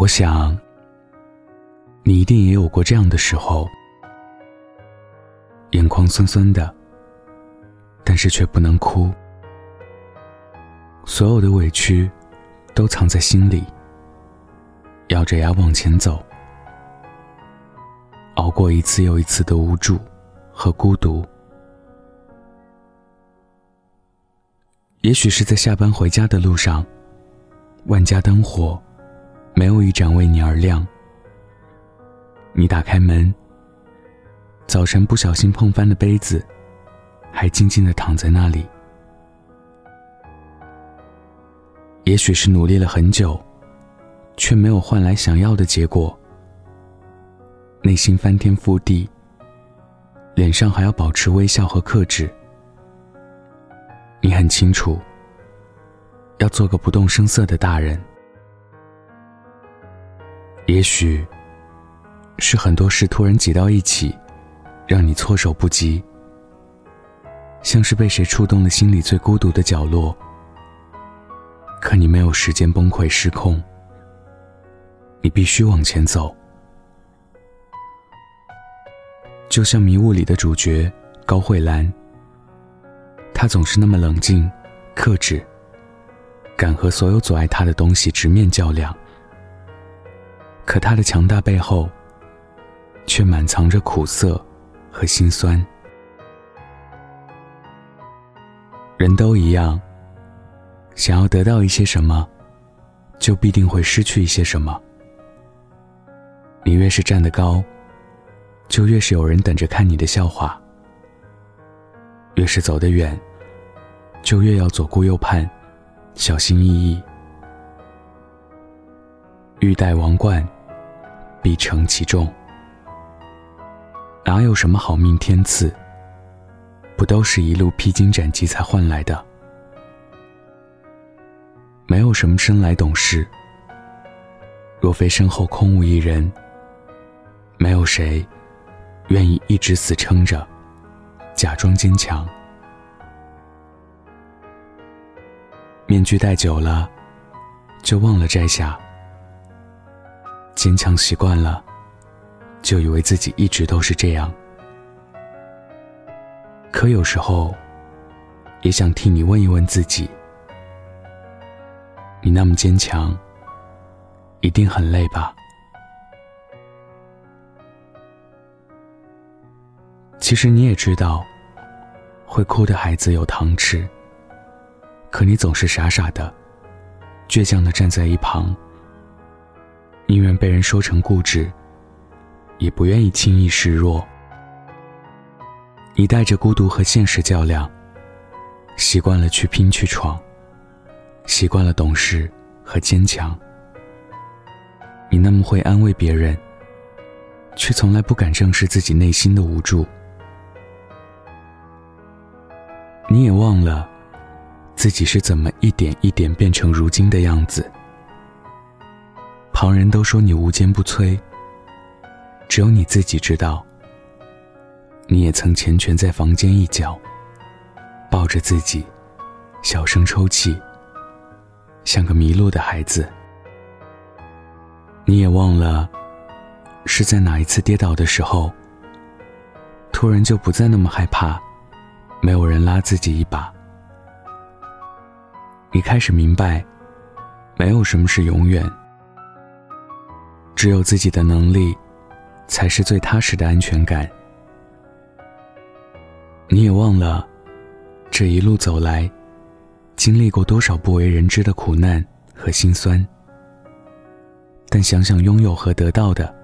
我想，你一定也有过这样的时候，眼眶酸酸的，但是却不能哭，所有的委屈都藏在心里，咬着牙往前走，熬过一次又一次的无助和孤独。也许是在下班回家的路上，万家灯火。没有一盏为你而亮。你打开门，早晨不小心碰翻的杯子，还静静的躺在那里。也许是努力了很久，却没有换来想要的结果，内心翻天覆地，脸上还要保持微笑和克制。你很清楚，要做个不动声色的大人。也许是很多事突然挤到一起，让你措手不及，像是被谁触动了心里最孤独的角落。可你没有时间崩溃失控，你必须往前走。就像《迷雾》里的主角高慧兰，她总是那么冷静、克制，敢和所有阻碍她的东西直面较量。可他的强大背后，却满藏着苦涩和心酸。人都一样，想要得到一些什么，就必定会失去一些什么。你越是站得高，就越是有人等着看你的笑话；越是走得远，就越要左顾右盼，小心翼翼。欲戴王冠。必承其重，哪有什么好命天赐？不都是一路披荆斩棘才换来的？没有什么生来懂事，若非身后空无一人，没有谁愿意一直死撑着，假装坚强。面具戴久了，就忘了摘下。坚强习惯了，就以为自己一直都是这样。可有时候，也想替你问一问自己：你那么坚强，一定很累吧？其实你也知道，会哭的孩子有糖吃。可你总是傻傻的、倔强的站在一旁。宁愿被人说成固执，也不愿意轻易示弱。你带着孤独和现实较量，习惯了去拼去闯，习惯了懂事和坚强。你那么会安慰别人，却从来不敢正视自己内心的无助。你也忘了，自己是怎么一点一点变成如今的样子。旁人都说你无坚不摧，只有你自己知道。你也曾缱绻在房间一角，抱着自己，小声抽泣，像个迷路的孩子。你也忘了，是在哪一次跌倒的时候，突然就不再那么害怕，没有人拉自己一把。你开始明白，没有什么是永远。只有自己的能力，才是最踏实的安全感。你也忘了，这一路走来，经历过多少不为人知的苦难和辛酸。但想想拥有和得到的，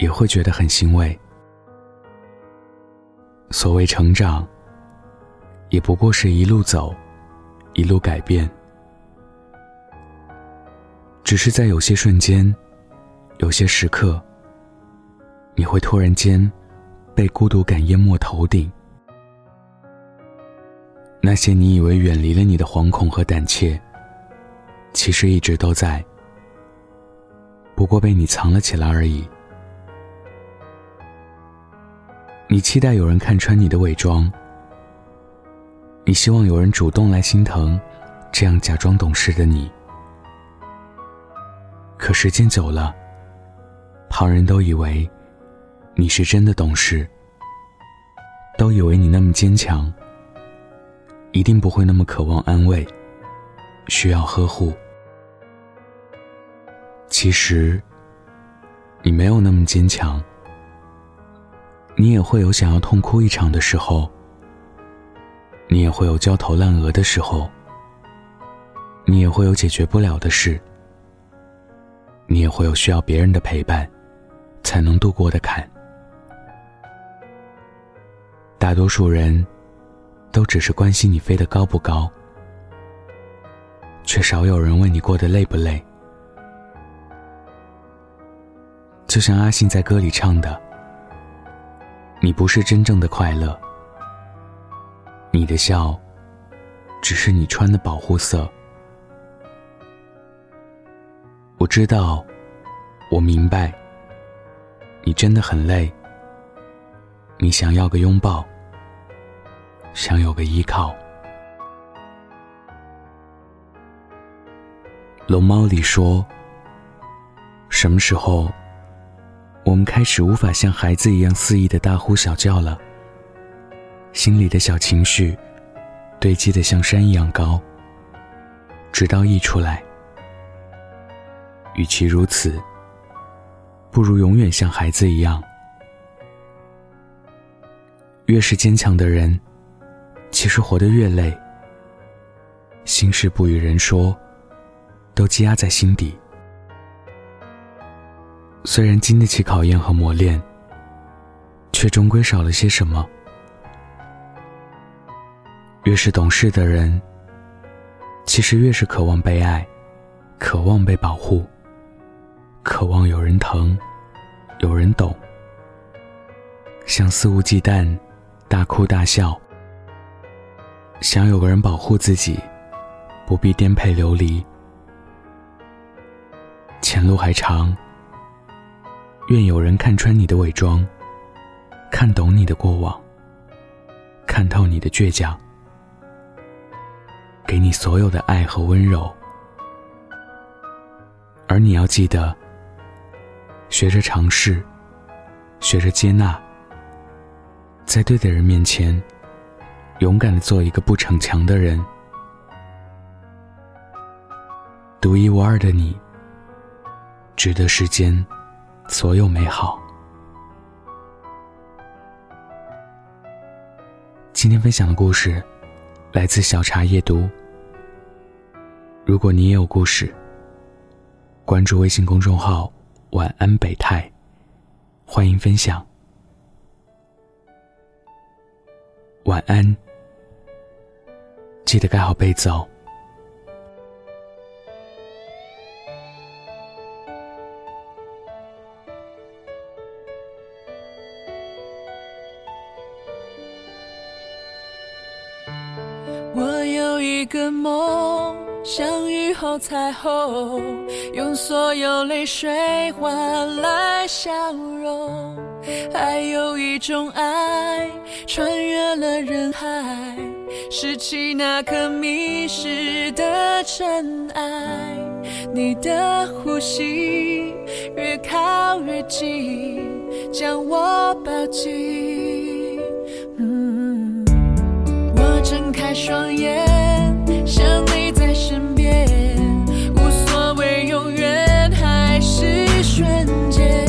也会觉得很欣慰。所谓成长，也不过是一路走，一路改变，只是在有些瞬间。有些时刻，你会突然间被孤独感淹没头顶。那些你以为远离了你的惶恐和胆怯，其实一直都在，不过被你藏了起来而已。你期待有人看穿你的伪装，你希望有人主动来心疼这样假装懂事的你。可时间久了，旁人都以为你是真的懂事，都以为你那么坚强，一定不会那么渴望安慰，需要呵护。其实，你没有那么坚强，你也会有想要痛哭一场的时候，你也会有焦头烂额的时候，你也会有解决不了的事，你也会有需要别人的陪伴。才能度过的坎。大多数人都只是关心你飞得高不高，却少有人问你过得累不累。就像阿信在歌里唱的：“你不是真正的快乐，你的笑，只是你穿的保护色。”我知道，我明白，你真的很累，你想要个拥抱，想有个依靠。龙猫里说：“什么时候？”我们开始无法像孩子一样肆意的大呼小叫了，心里的小情绪堆积的像山一样高，直到溢出来。与其如此，不如永远像孩子一样。越是坚强的人，其实活得越累，心事不与人说，都积压在心底。虽然经得起考验和磨练，却终归少了些什么。越是懂事的人，其实越是渴望被爱，渴望被保护，渴望有人疼，有人懂。想肆无忌惮，大哭大笑，想有个人保护自己，不必颠沛流离。前路还长。愿有人看穿你的伪装，看懂你的过往，看透你的倔强，给你所有的爱和温柔。而你要记得，学着尝试，学着接纳，在对的人面前，勇敢的做一个不逞强的人。独一无二的你，值得世间。所有美好。今天分享的故事来自小茶夜读。如果你也有故事，关注微信公众号“晚安北泰”，欢迎分享。晚安，记得盖好被子哦。我有一个梦，像雨后彩虹，用所有泪水换来笑容。还有一种爱，穿越了人海，拾起那颗迷失的尘埃。你的呼吸越靠越近，将我抱紧。嗯我睁开双眼。想你在身边，无所谓永远还是瞬间，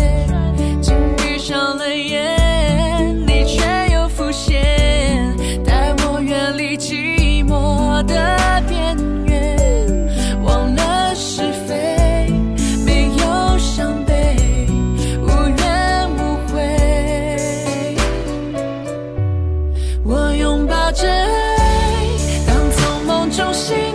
紧闭上了眼，你却又浮现，带我远离寂寞的边缘，忘了是非，没有伤悲，无怨无悔。我拥抱着爱，当从梦中醒来。